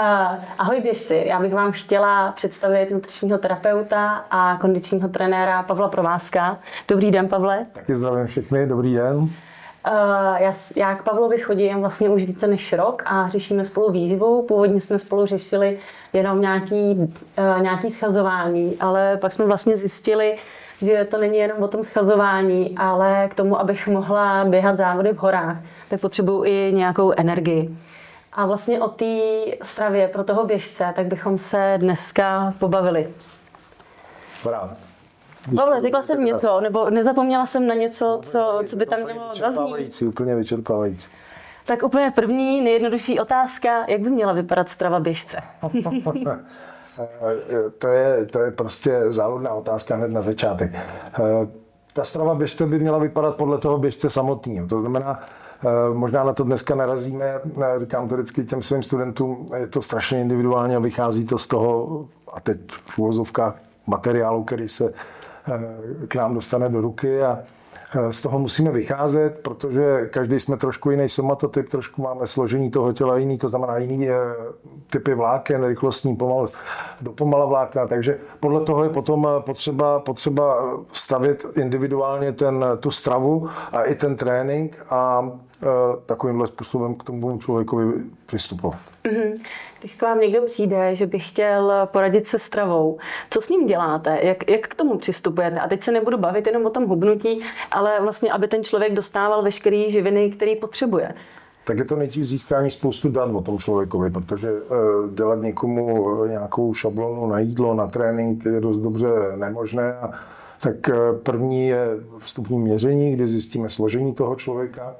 Uh, ahoj běžci, já bych vám chtěla představit nutričního terapeuta a kondičního trenéra Pavla Provázka. Dobrý den, Pavle. Taky zdravím všechny, dobrý den. Uh, já, já k Pavlovi chodím vlastně už více než rok a řešíme spolu výživu. Původně jsme spolu řešili jenom nějaký, uh, nějaký schazování, ale pak jsme vlastně zjistili, že to není jenom o tom schazování, ale k tomu, abych mohla běhat závody v horách, tak potřebuji i nějakou energii. A vlastně o té stravě pro toho běžce, tak bychom se dneska pobavili. Rád. Pavle, řekla jsem něco, nebo nezapomněla jsem na něco, co, co by tam mělo zaznít? Úplně vyčerpávající. Tak úplně první, nejjednodušší otázka, jak by měla vypadat strava běžce? to, je, to je prostě závodná otázka hned na začátek. Ta strava běžce by měla vypadat podle toho běžce samotného. To znamená, Eh, možná na to dneska narazíme, eh, říkám to vždycky těm svým studentům, je to strašně individuálně a vychází to z toho, a teď v úvozovkách materiálu, který se eh, k nám dostane do ruky a z toho musíme vycházet, protože každý jsme trošku jiný somatotyp, trošku máme složení toho těla jiný, to znamená jiný typy vláken, rychlostní pomal, dopomala vlákna, takže podle toho je potom potřeba, potřeba stavět individuálně ten, tu stravu a i ten trénink a Eh, takovýmhle způsobem k tomu člověkovi přistupovat. Mm-hmm. Když k vám někdo přijde, že by chtěl poradit se stravou, co s ním děláte? Jak, jak k tomu přistupujete? A teď se nebudu bavit jenom o tom hubnutí, ale vlastně, aby ten člověk dostával veškeré živiny, které potřebuje. Tak je to nejdřív získání spoustu dat o tom člověkovi, protože uh, dělat někomu nějakou šablonu na jídlo, na trénink je dost dobře nemožné. A, tak uh, první je vstupní měření, kdy zjistíme složení toho člověka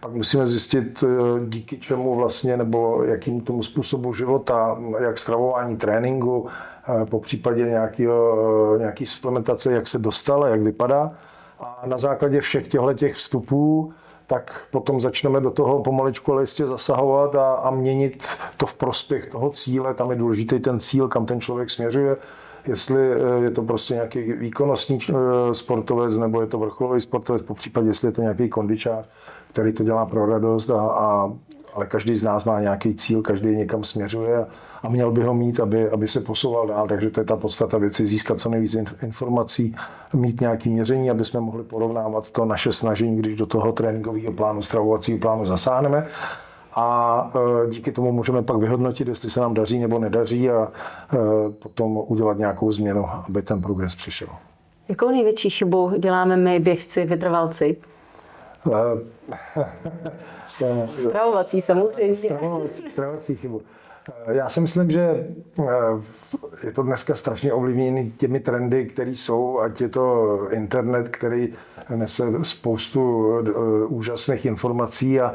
pak musíme zjistit, eh, díky čemu vlastně, nebo jakým tomu způsobu života, jak stravování tréninku, eh, po případě nějakého, eh, nějaký suplementace, jak se dostala, jak vypadá. A na základě všech těchto těch vstupů tak potom začneme do toho pomaličku ale jistě zasahovat a, a měnit to v prospěch toho cíle. Tam je důležitý ten cíl, kam ten člověk směřuje jestli je to prostě nějaký výkonnostní sportovec nebo je to vrcholový sportovec, po případě jestli je to nějaký kondičář který to dělá pro radost, a, a, ale každý z nás má nějaký cíl, každý někam směřuje a, a měl by ho mít, aby, aby se posouval dál. Takže to je ta podstata věci, získat co nejvíc informací, mít nějaké měření, aby jsme mohli porovnávat to naše snažení, když do toho tréninkového plánu, stravovacího plánu zasáhneme. A e, díky tomu můžeme pak vyhodnotit, jestli se nám daří nebo nedaří a e, potom udělat nějakou změnu, aby ten progres přišel. Jakou největší chybu děláme my, běžci, vytrvalci? Stravovací samozřejmě. Stravovací, stravovací chybu. Já si myslím, že eh, je to dneska strašně ovlivněný těmi trendy, které jsou, ať je to internet, který nese spoustu eh, úžasných informací, a,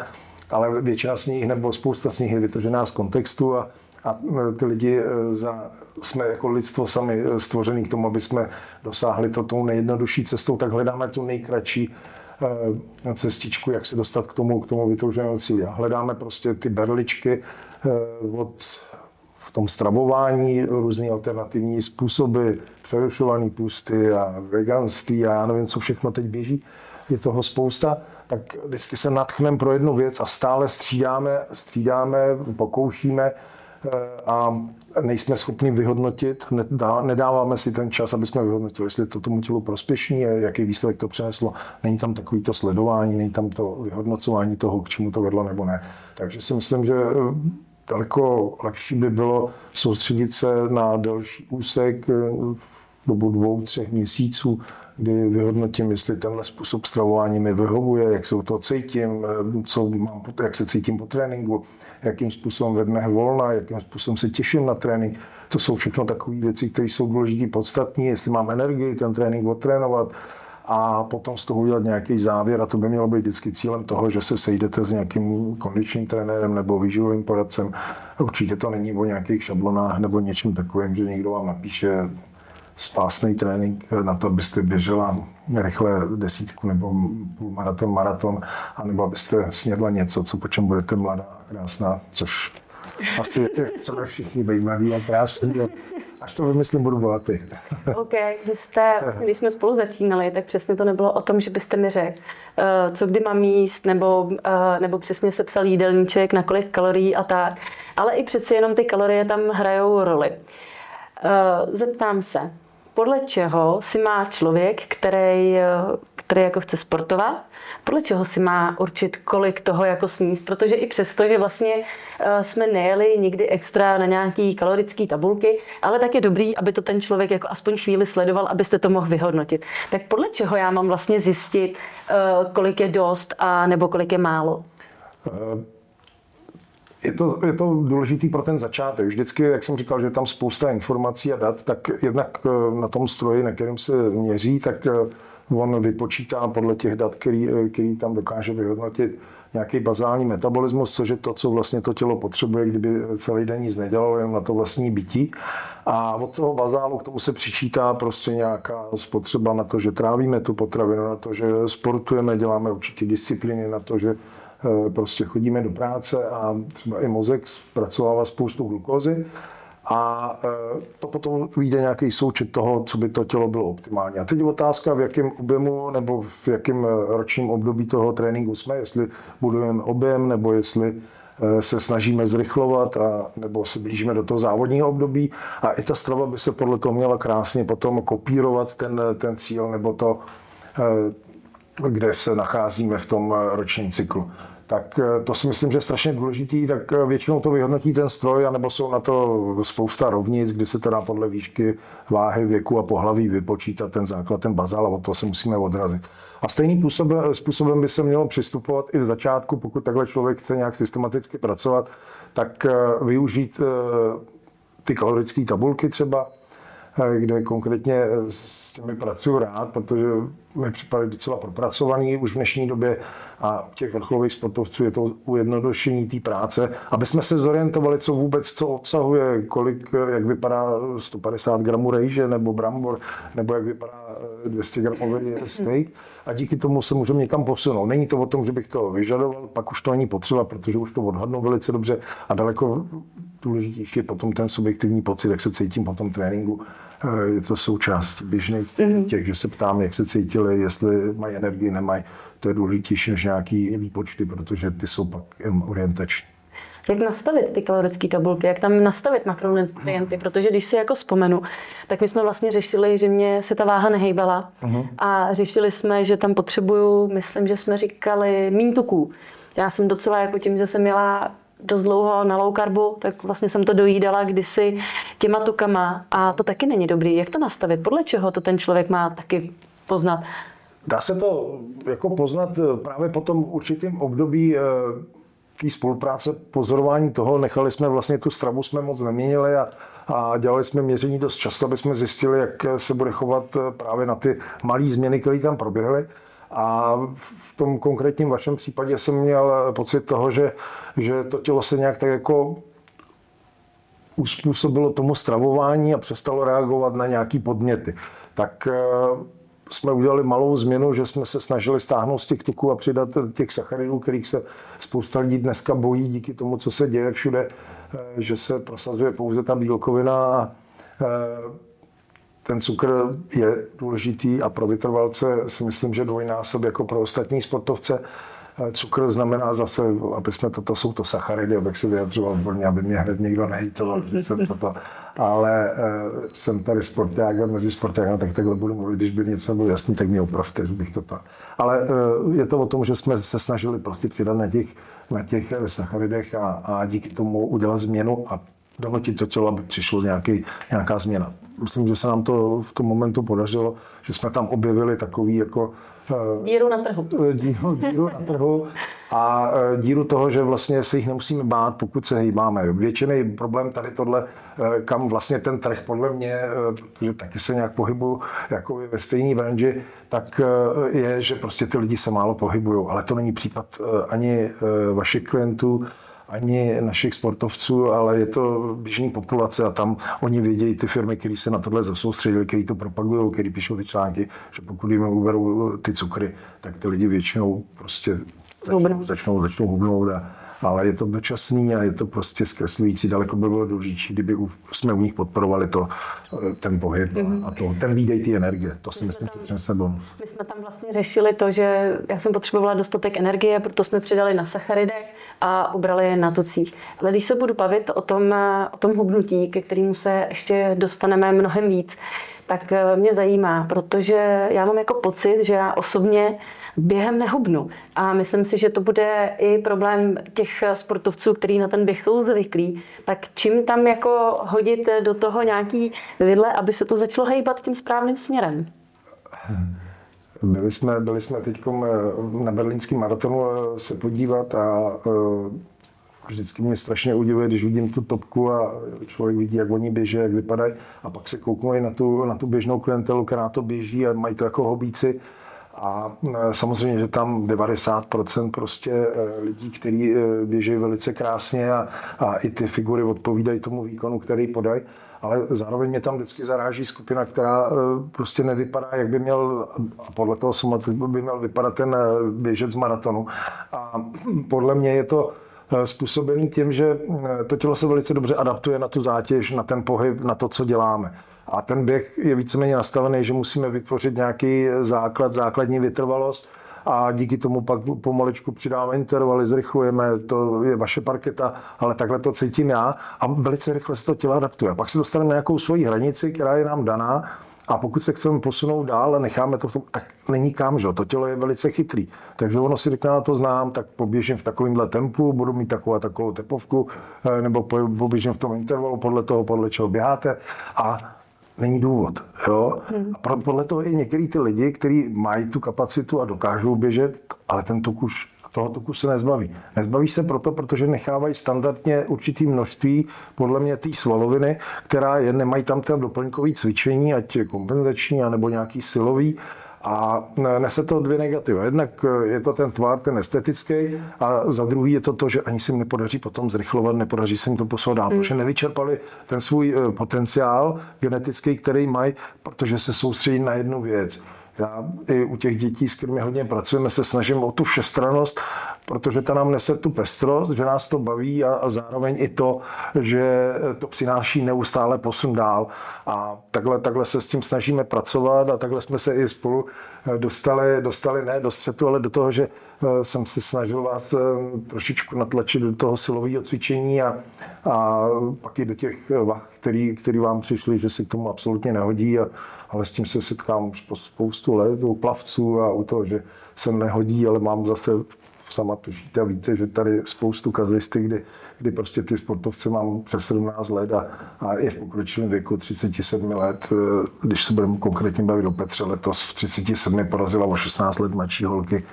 ale většina z nich nebo spousta z nich je vytržená z kontextu a, a eh, ty lidi za, jsme jako lidstvo sami stvořený k tomu, aby jsme dosáhli to tou nejjednodušší cestou, tak hledáme tu nejkratší Eh, cestičku, jak se dostat k tomu, k tomu vytouženému cíli. Hledáme prostě ty berličky eh, od v tom stravování různé alternativní způsoby, přerušované pusty a veganství a já nevím, co všechno teď běží, je toho spousta, tak vždycky se natchneme pro jednu věc a stále střídáme, střídáme, pokoušíme. Eh, a nejsme schopni vyhodnotit, nedáváme si ten čas, aby jsme vyhodnotili, jestli to tomu tělu prospěšní, jaký výsledek to přineslo. Není tam takový to sledování, není tam to vyhodnocování toho, k čemu to vedlo nebo ne. Takže si myslím, že eh, daleko lepší by bylo soustředit se na delší úsek, eh, dobu dvou, třech měsíců, kdy vyhodnotím, jestli tenhle způsob stravování mi vyhovuje, jak se u toho cítím, co mám, jak se cítím po tréninku, jakým způsobem ve dnech volna, jakým způsobem se těším na trénink. To jsou všechno takové věci, které jsou důležité, podstatné, jestli mám energii ten trénink odtrénovat a potom z toho udělat nějaký závěr a to by mělo být vždycky cílem toho, že se sejdete s nějakým kondičním trenérem nebo výživovým poradcem. Určitě to není o nějakých šablonách nebo něčem takovým, že někdo vám napíše spásný trénink na to, abyste běžela rychle desítku nebo maraton, maraton, anebo abyste snědla něco, co po čem budete mladá a krásná, což asi chceme všichni být mladí a krásný. A, Až to vymyslím, budu bohatý. OK, vy jste, když jsme spolu začínali, tak přesně to nebylo o tom, že byste mi řekl, uh, co kdy mám jíst, nebo, uh, nebo přesně sepsal jídelníček, na kolik kalorií a tak. Ale i přeci jenom ty kalorie tam hrajou roli. Uh, zeptám se, podle čeho si má člověk, který, který jako chce sportovat, podle čeho si má určit, kolik toho jako sníst, protože i přesto, že vlastně eh, jsme nejeli nikdy extra na nějaký kalorické tabulky, ale tak je dobrý, aby to ten člověk jako aspoň chvíli sledoval, abyste to mohl vyhodnotit. Tak podle čeho já mám vlastně zjistit, eh, kolik je dost a nebo kolik je málo? Eh, je to, je to důležitý pro ten začátek. Vždycky, jak jsem říkal, že je tam spousta informací a dat, tak jednak na tom stroji, na kterém se měří, tak on vypočítá podle těch dat, který, který tam dokáže vyhodnotit nějaký bazální metabolismus, což je to, co vlastně to tělo potřebuje, kdyby celý den nic nedělalo, jen na to vlastní bytí. A od toho bazálu k tomu se přičítá prostě nějaká spotřeba na to, že trávíme tu potravinu, na to, že sportujeme, děláme určitě disciplíny, na to, že eh, prostě chodíme do práce a třeba i mozek zpracovává spoustu glukózy a e, to potom vyjde nějaký součet toho, co by to tělo bylo optimální. A teď je otázka, v jakém objemu nebo v jakém e, ročním období toho tréninku jsme, jestli budujeme objem nebo jestli se snažíme zrychlovat a, nebo se blížíme do toho závodního období. A i ta strava by se podle toho měla krásně potom kopírovat ten, ten cíl nebo to, kde se nacházíme v tom ročním cyklu tak eh, to si myslím, že je strašně důležitý, tak eh, většinou to vyhodnotí ten stroj, anebo jsou na to spousta rovnic, kdy se to dá podle výšky, váhy, věku a pohlaví vypočítat ten základ, ten bazál a od toho se musíme odrazit. A stejným způsobem, způsobem by se mělo přistupovat i v začátku, pokud takhle člověk chce nějak systematicky pracovat, tak eh, využít ty kalorické tabulky třeba, kde konkrétně s těmi pracuji rád, protože mi připadají docela propracovaný už v dnešní době a těch vrcholových sportovců je to ujednodušení té práce, aby jsme se zorientovali, co vůbec co obsahuje, kolik, jak vypadá 150 gramů rejže nebo brambor, nebo jak vypadá 200 gramový steak a díky tomu se můžeme někam posunout. Není to o tom, že bych to vyžadoval, pak už to není potřeba, protože už to odhadnu velice dobře a daleko důležitější je potom ten subjektivní pocit, jak se cítím po tom tréninku. Je to součást běžných mm-hmm. těch, že se ptám, jak se cítili, jestli mají energii, nemají. To je důležitější než nějaký výpočty, protože ty jsou pak jen orientační. Jak nastavit ty kalorické tabulky, jak tam nastavit makronutrienty, protože když si jako vzpomenu, tak my jsme vlastně řešili, že mě se ta váha nehejbala uh-huh. a řešili jsme, že tam potřebuju, myslím, že jsme říkali mín tuků. Já jsem docela jako tím, že jsem měla dost dlouho na low carbu, tak vlastně jsem to dojídala kdysi těma tukama a to taky není dobrý. Jak to nastavit? Podle čeho to ten člověk má taky poznat? Dá se to jako poznat eh, právě po tom určitém období eh, té spolupráce, pozorování toho. Nechali jsme vlastně tu stravu, jsme moc neměnili a, a dělali jsme měření dost často, aby jsme zjistili, jak se bude chovat eh, právě na ty malé změny, které tam proběhly. A v tom konkrétním vašem případě jsem měl pocit toho, že, že to tělo se nějak tak jako uspůsobilo tomu stravování a přestalo reagovat na nějaký podměty. Tak eh, jsme udělali malou změnu, že jsme se snažili stáhnout z těch tuků a přidat těch sacharidů, kterých se spousta lidí dneska bojí díky tomu, co se děje všude, eh, že se prosazuje pouze ta bílkovina a eh, ten cukr je důležitý a pro vytrvalce si myslím, že dvojnásob jako pro ostatní sportovce. Cukr znamená zase, aby jsme to, to jsou to sacharidy, abych se vyjadřoval odborně, aby mě hned někdo nehejtoval, jsem toto. Ale uh, jsem tady sporták a mezi sportáky, tak takhle budu mluvit, když by něco bylo jasný, tak mě opravte, že bych to Ale uh, je to o tom, že jsme se snažili prostě přidat na těch, na těch sacharidech a, a díky tomu udělat změnu a donutit to tělo, aby přišlo nějaký, nějaká změna. Myslím, že se nám to v tom momentu podařilo, že jsme tam objevili takový jako eh, díru na trhu. Eh, díru, díru na trhu a eh, díru toho, že vlastně se jich nemusíme bát, pokud se hýbáme. Většiný problém tady tohle, kam vlastně ten trh podle mě, protože taky se nějak pohybuju jako ve stejné branži, tak je, že prostě ty lidi se málo pohybují. Ale to není případ ani vašich klientů, ani našich sportovců, ale je to běžný populace a tam oni vědějí ty firmy, které se na tohle zasoustředili, které to propagují, které píšou ty články, že pokud jim uberou ty cukry, tak ty lidi většinou prostě začnou, začnou, začnou hubnout a, ale je to dočasný a je to prostě zkreslující. Daleko by bylo důležitější, kdyby jsme u nich podporovali to, eh, ten pohyb mm-hmm. a to, ten výdej té energie. To si my myslím, že se bonus. My jsme tam vlastně řešili to, že já jsem potřebovala dostatek energie, proto jsme přidali na sacharidech a ubrali je na tocích. Ale když se budu bavit o tom, eh, o tom hubnutí, ke kterému se ještě dostaneme mnohem víc, tak eh, mě zajímá, protože já mám jako pocit, že já osobně během nehubnu. A myslím si, že to bude i problém těch sportovců, kteří na ten běh jsou zvyklí. Tak čím tam jako hodit do toho nějaký vidle, aby se to začalo hejbat tím správným směrem? Byli jsme, byli jsme teď eh, na berlínském maratonu eh, se podívat a vždycky mě strašně udivuje, když vidím tu topku a člověk vidí, jak oni běží, jak vypadají a pak se kouknu i na tu, na tu běžnou klientelu, která to běží a mají to jako hobíci. A e, samozřejmě, že tam 90% prostě e, lidí, kteří e, běží velice krásně a, a i ty figury odpovídají tomu výkonu, který podají ale zároveň mě tam vždycky zaráží skupina, která prostě nevypadá, jak by měl, a podle toho by měl vypadat ten běžec z maratonu. A podle mě je to způsobený tím, že to tělo se velice dobře adaptuje na tu zátěž, na ten pohyb, na to, co děláme. A ten běh je víceméně nastavený, že musíme vytvořit nějaký základ, základní vytrvalost, a díky tomu pak pomalečku přidáme intervaly, zrychlujeme, to je vaše parketa, ale takhle to cítím já a velice rychle se to tělo adaptuje. Pak se dostaneme na nějakou svoji hranici, která je nám daná a pokud se chceme posunout dál a necháme to, tak není kam, že? to tělo je velice chytrý. Takže ono si řekne, na to znám, tak poběžím v takovémhle tempu, budu mít takovou a takovou tepovku, eh, nebo poběžím v tom intervalu podle toho, podle čeho běháte. A není důvod. Jo? Hmm. A podle toho i některý ty lidi, kteří mají tu kapacitu a dokážou běžet, ale ten tuk už toho tuku se nezbaví. Nezbaví se proto, protože nechávají standardně určitý množství, podle mě, té svaloviny, která je, nemají tam ten doplňkový cvičení, ať je kompenzační, anebo nějaký silový, a nese to dvě negativa. Jednak je to ten tvar, ten estetický, a za druhý je to to, že ani se jim nepodaří potom zrychlovat, nepodaří se jim to posouvat dál, mm. protože nevyčerpali ten svůj eh, potenciál genetický, který mají, protože se soustředí na jednu věc. Já i u těch dětí, s kterými hodně pracujeme, se snažím o tu všestranost, protože ta nám nese tu pestrost, že nás to baví a, a zároveň i to, že to přináší neustále posun dál. A takhle, takhle se s tím snažíme pracovat a takhle jsme se i spolu dostali, dostali ne do střetu, ale do toho, že eh, jsem se snažil vás eh, trošičku natlačit do toho silového cvičení a, a pak i do těch vah, který, který vám přišli, že se k tomu absolutně nehodí, a, ale s tím se setkám spoustu let u plavců a u toho, že se nehodí, ale mám zase sama tušíte víte, že tady spoustu kazlisty, kdy, kdy prostě ty sportovce mám přes 17 let a, a je v pokročilém věku 37 let. Eh, když se budeme konkrétně bavit o Petře, letos v 37 porazila o 16 let mladší holky.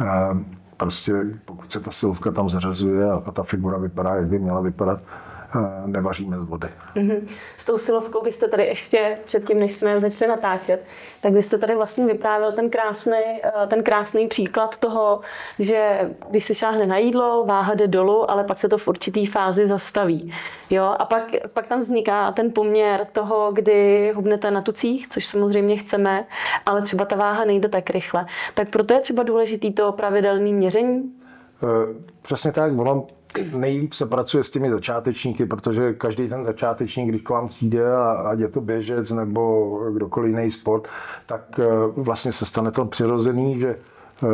Eh, prostě pokud se ta silovka tam zařazuje a, a ta figura vypadá, jak by měla vypadat, nevaříme z vody. Mm-hmm. S tou silovkou byste tady ještě předtím, než jsme začali natáčet, tak byste tady vlastně vyprávěl ten krásný, eh, ten krásný příklad toho, že když se šáhne na jídlo, váha jde dolů, ale pak se to v určitý fázi zastaví. Jo? A pak, pak tam vzniká ten poměr toho, kdy hubnete na tucích, což samozřejmě chceme, ale třeba ta váha nejde tak rychle. Tak proto je třeba důležitý to pravidelné měření? Eh, přesně tak. Ono nejlíp se pracuje s těmi začátečníky, protože každý ten začátečník, když k vám přijde, a ať je to běžec nebo kdokoliv jiný sport, tak eh, vlastně se stane to přirozený, že eh,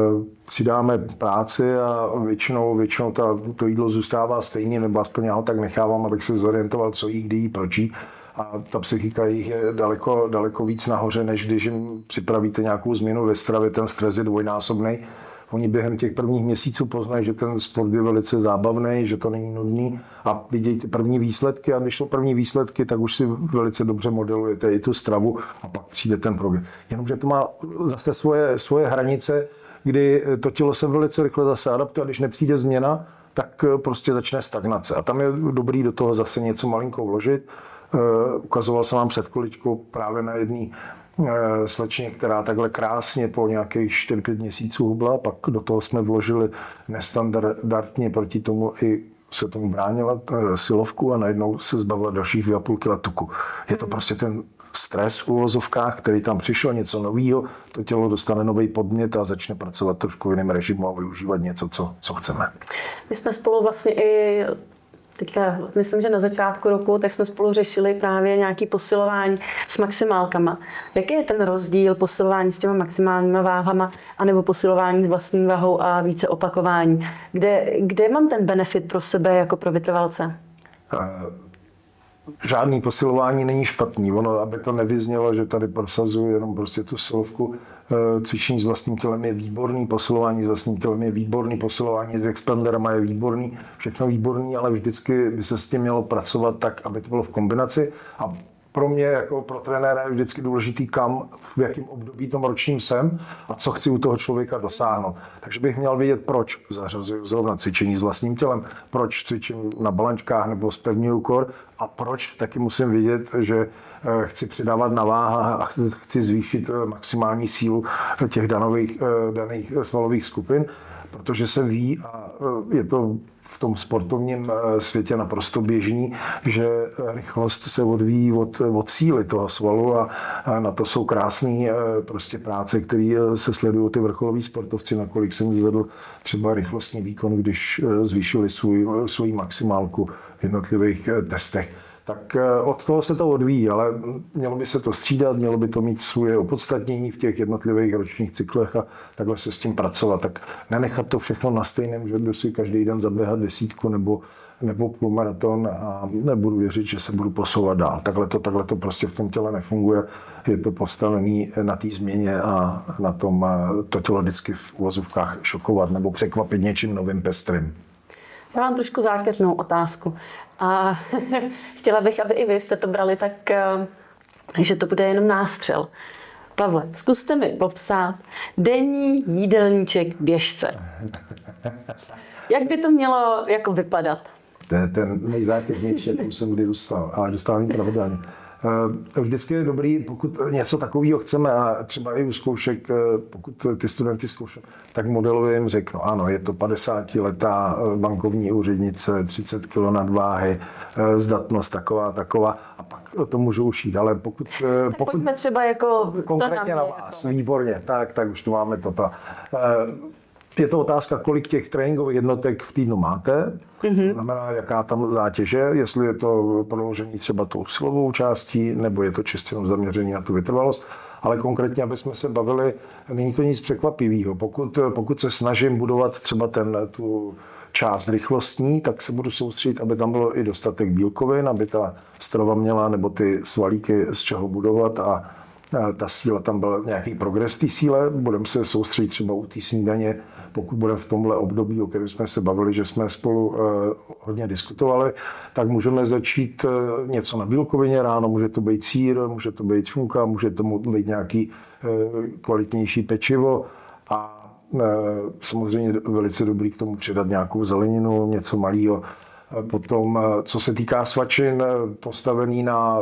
přidáme práci a většinou, většinou ta, to jídlo zůstává stejně, nebo aspoň já ho tak nechávám, abych se zorientoval, co jí, kdy jí, proč jí. A ta psychika jich je daleko, daleko víc nahoře, než když jim připravíte nějakou změnu ve stravě, ten stres je dvojnásobný Oni během těch prvních měsíců poznají, že ten sport je velice zábavný, že to není nudný a vidějí ty první výsledky a když jsou první výsledky, tak už si velice dobře modelujete i tu stravu a pak přijde ten program. Jenomže to má zase svoje, svoje hranice, kdy to tělo se velice rychle zase adaptuje a když nepřijde změna, tak prostě začne stagnace. A tam je dobrý do toho zase něco malinko vložit. Uh, ukazoval jsem vám před količkou právě na jedné Eh, slečně, která takhle krásně po nějakých 4-5 měsíců hubla, pak do toho jsme vložili nestandardně proti tomu i se tomu bránila eh, silovku a najednou se zbavila dalších 2,5 kg tuku. Je to prostě ten stres v uvozovkách, který tam přišel, něco nového, to tělo dostane nový podnět a začne pracovat trošku v jiném režimu a využívat něco, co, co chceme. My jsme spolu vlastně i teďka, myslím, že na začátku roku, tak jsme spolu řešili právě nějaké posilování s maximálkama. Jaký je ten rozdíl posilování s těma maximálníma váhama anebo posilování s vlastní váhou a více opakování? Kde, kde mám ten benefit pro sebe jako pro vytrvalce? žádný posilování není špatný. Ono, aby to nevyznělo, že tady prosazuju jenom prostě tu silovku, cvičení s vlastním tělem je výborný, posilování s vlastním tělem je výborný, posilování s expanderama je výborný, všechno výborný, ale vždycky by se s tím mělo pracovat tak, aby to bylo v kombinaci. A pro mě jako pro trenéra je vždycky důležitý, kam, v jakém období tom ročním jsem a co chci u toho člověka dosáhnout. Takže bych měl vědět, proč zařazuju zrovna cvičení s vlastním tělem, proč cvičím na balančkách nebo spevňuju kor a proč taky musím vědět, že eh, chci přidávat na váhách a chci zvýšit eh, maximální sílu těch danových, eh, daných svalových skupin, protože se ví a je to v tom sportovním eh, světě naprosto běžný, že rychlost se odvíjí od, od síly toho svalu a, a na to jsou krásné eh, prostě práce, které eh, se sledují ty vrcholoví sportovci, nakolik jsem zvedl třeba rychlostní výkon, když zvýšili svůj, svůj maximálku v jednotlivých testech tak eh, od toho se to odvíjí, ale mělo by se to střídat, mělo by to mít svoje opodstatnění v těch jednotlivých ročních cyklech a takhle se s tím pracovat. Tak nenechat to všechno na stejném, že jdu si každý den zaběhat desítku nebo, nebo půlmaraton a nebudu věřit, že se budu posouvat dál. Takhle to, takhle to prostě v tom těle nefunguje. Je to postavené na té změně a na tom eh, to tělo vždycky v uvozovkách šokovat nebo překvapit něčím novým pestrým. Já mám trošku zákeřnou otázku. A chtěla bych, aby i vy jste to brali tak, eh, že to bude jenom nástřel. Pavle, zkuste mi popsat denní jídelníček běžce. Jak by to mělo jako vypadat? To je ten nejzákeřnější, jak jsem kdy dostal, ale dostávám pravidelně. Eh, vždycky je dobrý, pokud něco takového chceme a třeba i u zkoušek, eh, pokud ty studenty zkoušejí, tak modelově jim řeknu, ano, je to 50 letá eh, bankovní úřednice, 30 kg nadváhy, zdatnost taková, taková a pak to můžu ušít, ale pokud... pokud Pojďme třeba jako... Konkrétně na vás, jako. výborně, tak, tak už tu máme toto je to otázka, kolik těch tréninkových jednotek v týdnu máte, mm-hmm. znamená, jaká tam zátěže, jestli je to prodloužení třeba tou silovou částí, nebo je to čistě jenom zaměření na tu vytrvalost. Ale konkrétně, aby jsme se bavili, není to nic překvapivého. Pokud, pokud se snažím budovat třeba ten, tu část rychlostní, tak se budu soustředit, aby tam bylo i dostatek bílkovin, aby ta strava měla, nebo ty svalíky z čeho budovat a ta síla tam byl nějaký progres v té síle. Budeme se soustředit třeba u té snídaně pokud budeme v tomhle období, o kterém jsme se bavili, že jsme spolu eh, hodně diskutovali, tak můžeme začít eh, něco na bílkovině ráno, může to být sír, může to být šunka, může to být nějaký eh, kvalitnější pečivo a samozřejmě velice dobrý k tomu přidat nějakou zeleninu, něco malého. Potom, co se týká svačin, postavený na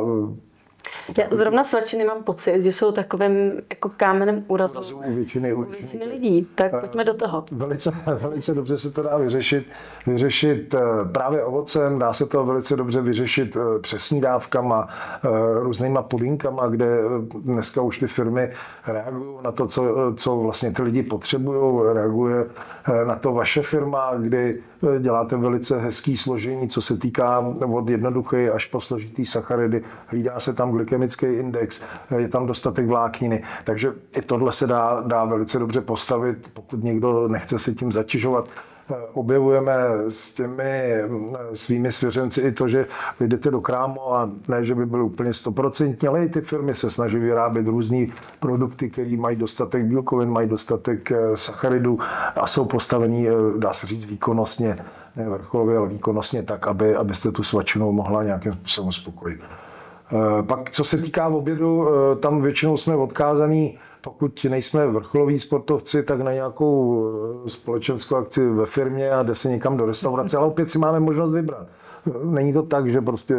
já zrovna svačiny mám pocit, že jsou takovým jako kámenem úrazu u většiny, u většiny lidí. Tak pojďme do toho. Velice, velice dobře se to dá vyřešit, vyřešit eh, právě ovocem, dá se to velice dobře vyřešit eh, přesní dávkama, eh, různýma pudinkama, kde dneska už ty firmy reagují na to, co, co vlastně ty lidi potřebují, reaguje na to vaše firma, kdy děláte velice hezký složení, co se týká od jednoduché až po složitý sacharidy. Hlídá se tam glykemický index, je tam dostatek vlákniny. Takže i tohle se dá, dá velice dobře postavit, pokud někdo nechce se tím zatěžovat objevujeme s těmi svými svěřenci i to, že jdete do krámu a ne, že by byly úplně stoprocentní, ale i ty firmy se snaží vyrábět různé produkty, které mají dostatek bílkovin, mají dostatek eh, sacharidů a jsou postavení, eh, dá se říct, výkonnostně, ne vrcholově, ale výkonnostně tak, aby, abyste tu svačinu mohla nějakým způsobem uspokojit. Eh, pak, co se týká obědu, tam většinou jsme odkázaní pokud nejsme vrcholoví sportovci, tak na nějakou eh, společenskou akci ve firmě a jde se někam do restaurace, ale opět si máme možnost vybrat. není to tak, že prostě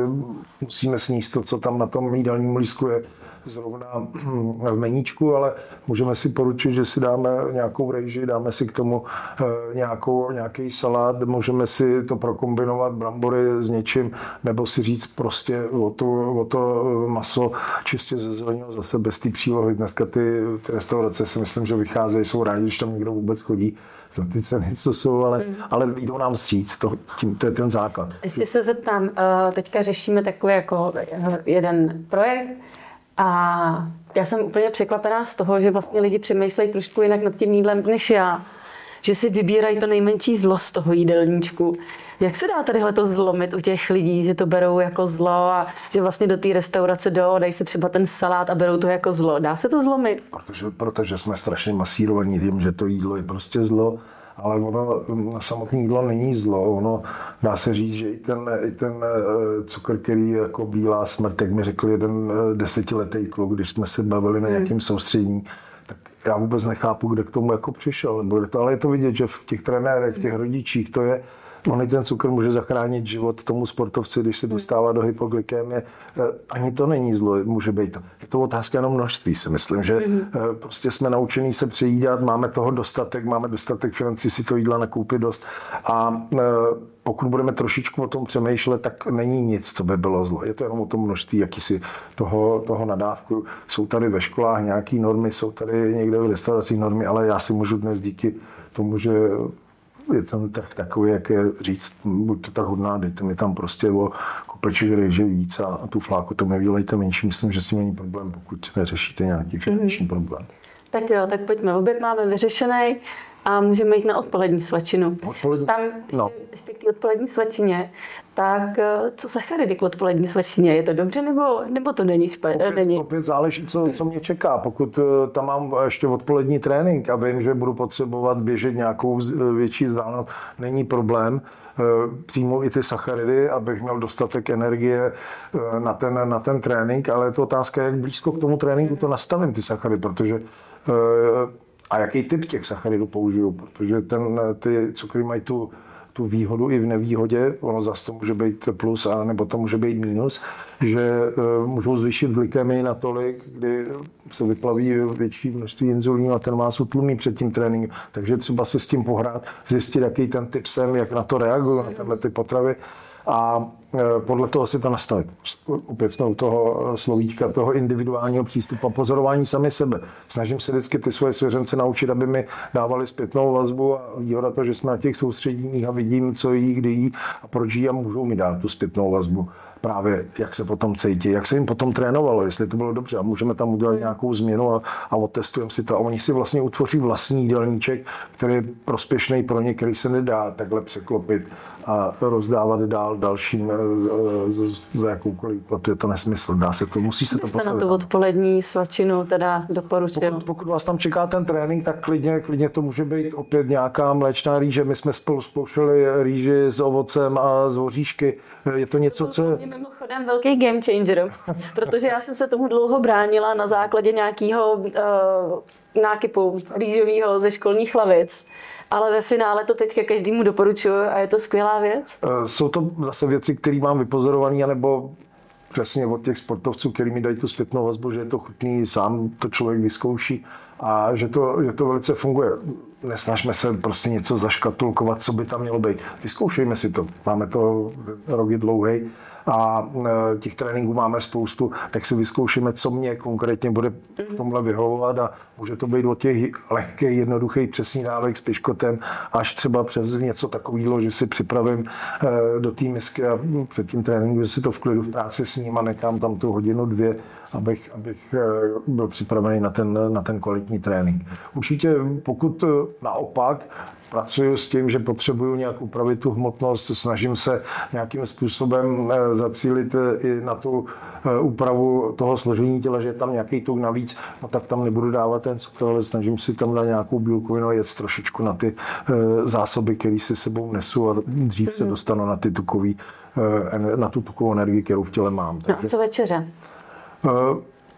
musíme sníst to, co tam na tom jídelním lístku je zrovna v meníčku, ale můžeme si poručit, že si dáme nějakou rejži, dáme si k tomu eh, nějakou, nějaký salát, můžeme si to prokombinovat, brambory s něčím, nebo si říct prostě o to, o to maso čistě ze zeleného zase bez té přílohy. Dneska ty, ty restaurace si myslím, že vycházejí, jsou rádi, když tam někdo vůbec chodí za ty ceny, co jsou, ale, mm. ale jdou nám stříc, to, tím, to je ten základ. Ještě se zeptám, eh, teďka řešíme takový jako jeden projekt, a já jsem úplně překvapená z toho, že vlastně lidi přemýšlejí trošku jinak nad tím jídlem než já. Že si vybírají to nejmenší zlo z toho jídelníčku. Jak se dá tadyhle to zlomit u těch lidí, že to berou jako zlo a že vlastně do té restaurace do, dají se třeba ten salát a berou to jako zlo. Dá se to zlomit? Protože, protože jsme strašně masírovaní tím, že to jídlo je prostě zlo ale ono na samotné jídlo není zlo. Ono dá se říct, že i ten, i ten eh, cukr, který je jako bílá smrt, jak mi řekl jeden eh, desetiletý kluk, když jsme se bavili na hmm. nějakém soustředění, tak já vůbec nechápu, kde k tomu jako přišel. Nebo to, ale je to vidět, že v těch trenérech, v těch rodičích to je, On ten cukr může zachránit život tomu sportovci, když se dostává do hypoglykemie. Eh, ani to není zlo, může být to. Je to otázka jenom množství, si myslím, že mm-hmm. prostě jsme naučení se přejídat, máme toho dostatek, máme dostatek financí si to jídla nakoupit dost. A eh, pokud budeme trošičku o tom přemýšlet, tak není nic, co by bylo zlo. Je to jenom o tom množství jakýsi toho, toho nadávku. Jsou tady ve školách nějaké normy, jsou tady někde v restauracích normy, ale já si můžu dnes díky tomu, že je ten trh takový, jak je říct, buď to tak hodná, dejte mi tam prostě o kopeček rejže víc a, a tu fláku to mi vylejte menší. Myslím, že s tím není problém, pokud neřešíte nějaký finanční mm-hmm. problém. Tak jo, tak pojďme. Oběd máme vyřešený a můžeme jít na odpolední svačinu. Odpolední? Tam ještě, no. ještě k té odpolední svačině, tak eh, co sacharidy k odpolední svačině? Je to dobře nebo, nebo to není špatně? Opět, není? opět záleží, co, co mě čeká. Pokud eh, tam mám ještě odpolední trénink a vím, že budu potřebovat běžet nějakou větší vzdálenost, není problém eh, přijmout i ty sacharidy, abych měl dostatek energie na ten, na ten trénink, ale je to otázka, jak blízko k tomu tréninku to nastavím, ty sacharidy, protože a jaký typ těch sacharidů použiju, protože ten, ty cukry mají tu, tu výhodu i v nevýhodě, ono zase to může být plus, a nebo to může být minus, že uh, můžou zvýšit glykemii natolik, kdy se vyplaví větší množství inzulínu a ten vás utlumí před tím tréninkem. Takže třeba si s tím pohrát, zjistit, jaký ten typ jsem, jak na to reaguju, na tyhle ty potravy a e, podle toho si to nastavit. Opět jsme u toho slovíčka, toho individuálního přístupu a pozorování sami sebe. Snažím se vždycky ty svoje svěřence naučit, aby mi dávali zpětnou vazbu a výhoda to, že jsme na těch soustředěních a vidím, co jí, kdy jí a proč jí a můžou mi dát tu zpětnou vazbu právě jak se potom cítí, jak se jim potom trénovalo, jestli to bylo dobře a můžeme tam udělat nějakou změnu a, a otestujeme si to a oni si vlastně utvoří vlastní jídelníček, který je prospěšný pro ně, který se nedá takhle překlopit a rozdávat dál dalším eh, za jakoukoliv, protože je to nesmysl, dá se to, musí se to postavit. na tu odpolední svačinu teda doporučil. Pokud, pokud, vás tam čeká ten trénink, tak klidně, klidně to může být opět nějaká mléčná rýže. My jsme spolu zkoušeli rýži s ovocem a z hoříšky. Je to něco, co... Je mimochodem velký game changer, protože já jsem se tomu dlouho bránila na základě nějakého uh, nákypu rýžového ze školních lavic ale ve finále to teďka každému doporučuji a je to skvělá věc. Eh, jsou to zase věci, které mám vypozorované, anebo přesně od těch sportovců, který mi dají tu zpětnou vazbu, že je to chutný, sám to člověk vyzkouší a že to, že to velice funguje. Nesnažme se prostě něco zaškatulkovat, co by tam mělo být. Vyzkoušejme si to. Máme to rok je dlouhý a e, těch tréninků máme spoustu, tak si vyzkoušíme, co mě konkrétně bude v tomhle vyhovovat. A může to být od těch lehkých, jednoduchých přesný dávek s piškotem až třeba přes něco takového, že si připravím e, do té misky a před tím tréninkem, že si to v klidu v práci s ním a nechám tam tu hodinu, dvě, abych, abych e, byl připravený na ten, na ten kvalitní trénink. Určitě pokud naopak pracuji s tím, že potřebuju nějak upravit tu hmotnost, snažím se nějakým způsobem eh, zacílit eh, i na tu eh, úpravu toho složení těla, že je tam nějaký tuk navíc, no tak tam nebudu dávat ten cukr, ale snažím si tam dát nějakou bílkovinu a jet trošičku na ty zásoby, které si sebou nesu a dřív se mhm. dostanu na ty tukový, na tu tukovou energii, kterou v těle mám. Takže, no a co večeře?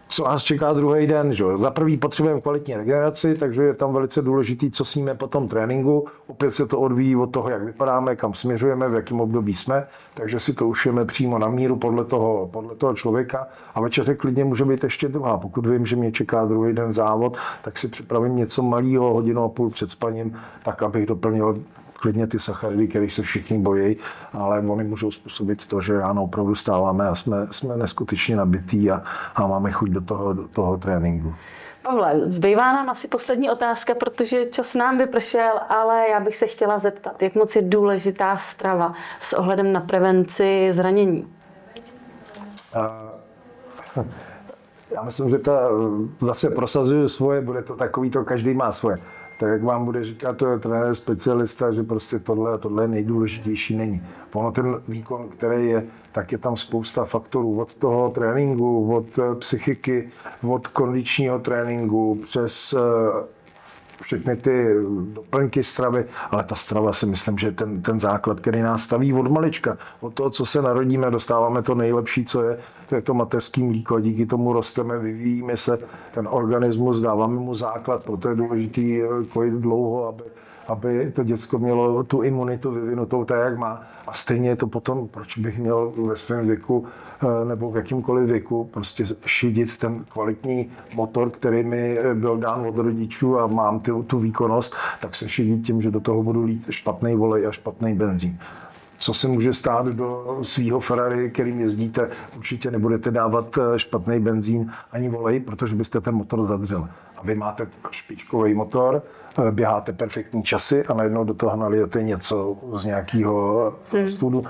Co nás čeká druhý den. Že? Za prvý potřebujeme kvalitní regeneraci, takže je tam velice důležitý, co sníme po tom tréninku. Opět se to odvíjí od toho, jak vypadáme, kam směřujeme, v jakém období jsme, takže si to ušijeme přímo na míru podle toho, podle toho člověka. A večeře klidně může být ještě druhá. Pokud vím, že mě čeká druhý den závod, tak si připravím něco malého, hodinu a půl před spaním, tak abych doplnil klidně ty sacharidy, které se všichni bojí, ale oni můžou způsobit to, že ráno opravdu stáváme a jsme, jsme neskutečně nabitý a, a máme chuť do toho, do toho tréninku. Pavle, zbývá nám asi poslední otázka, protože čas nám vypršel, ale já bych se chtěla zeptat, jak moc je důležitá strava s ohledem na prevenci zranění? Já myslím, že ta zase prosazuje svoje, bude to takový, to každý má svoje tak jak vám bude říkat to trenér specialista, že prostě tohle a tohle nejdůležitější není. Ono ten výkon, který je, tak je tam spousta faktorů od toho tréninku, od eh, psychiky, od kondičního tréninku, přes eh, všechny ty doplňky stravy, ale ta strava si myslím, že je ten, ten základ, který nás staví od malička. Od toho, co se narodíme, dostáváme to nejlepší, co je, to je to mateřský mlíko a díky tomu rosteme, vyvíjíme se, ten organismus, dáváme mu základ, proto je důležité kojit dlouho, aby aby to děcko mělo tu imunitu vyvinutou tak, jak má. A stejně je to potom, proč bych měl ve svém věku eh, nebo v jakýmkoliv věku prostě šidit ten kvalitní motor, který mi eh, byl dán od rodičů a mám tu, tu výkonnost, tak se šidit tím, že do toho budu lít špatný volej a špatný benzín co se může stát do svého Ferrari, kterým jezdíte, určitě nebudete dávat eh, špatný benzín ani volej, protože byste ten motor zadřel. A vy máte špičkový motor, eh, běháte perfektní časy a najednou do toho nalijete něco z nějakého fast foodu.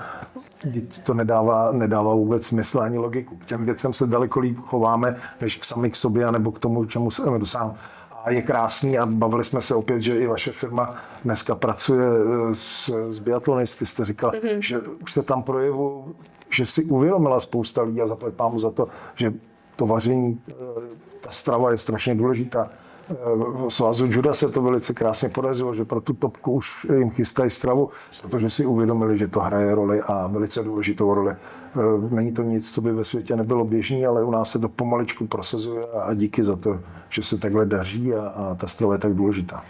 To nedává, nedává vůbec smysl ani logiku. K těm věcem se daleko líp chováme, než k sami k sobě, nebo k tomu, čemu se dosáhnout a je krásný a bavili jsme se opět, že i vaše firma dneska pracuje eh, s, s biatlonisty. Jste říkal, mm-hmm. že už jste tam projevu, že si uvědomila spousta lidí a zaplať pámu za to, že to vaření, eh, ta strava je strašně důležitá. Eh, svazu juda se to velice krásně podařilo, že pro tu topku už jim chystají stravu, protože si uvědomili, že to hraje roli a velice důležitou roli. Eh, není to nic, co by ve světě nebylo běžný, ale u nás se to pomaličku prosazuje a díky za to, že se takhle daří a, a ta strava je tak důležitá.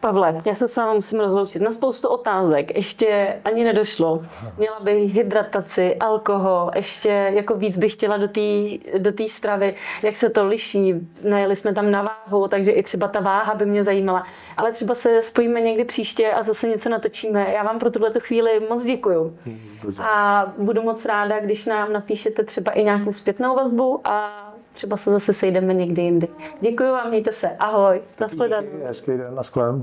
Pavle, já se s vámi musím rozloučit. Na spoustu otázek ještě ani nedošlo. Měla bych hydrataci, alkohol, ještě jako víc bych chtěla do té do tý stravy, jak se to liší. Najeli jsme tam na váhu, takže i třeba ta váha by mě zajímala. Ale třeba se spojíme někdy příště a zase něco natočíme. Já vám pro tuhle chvíli moc děkuju. A budu moc ráda, když nám napíšete třeba i nějakou zpětnou vazbu a třeba se zase sejdeme někdy jindy. Děkuji vám, mějte se. Ahoj. Nashledanou. Hezký den, nashledanou.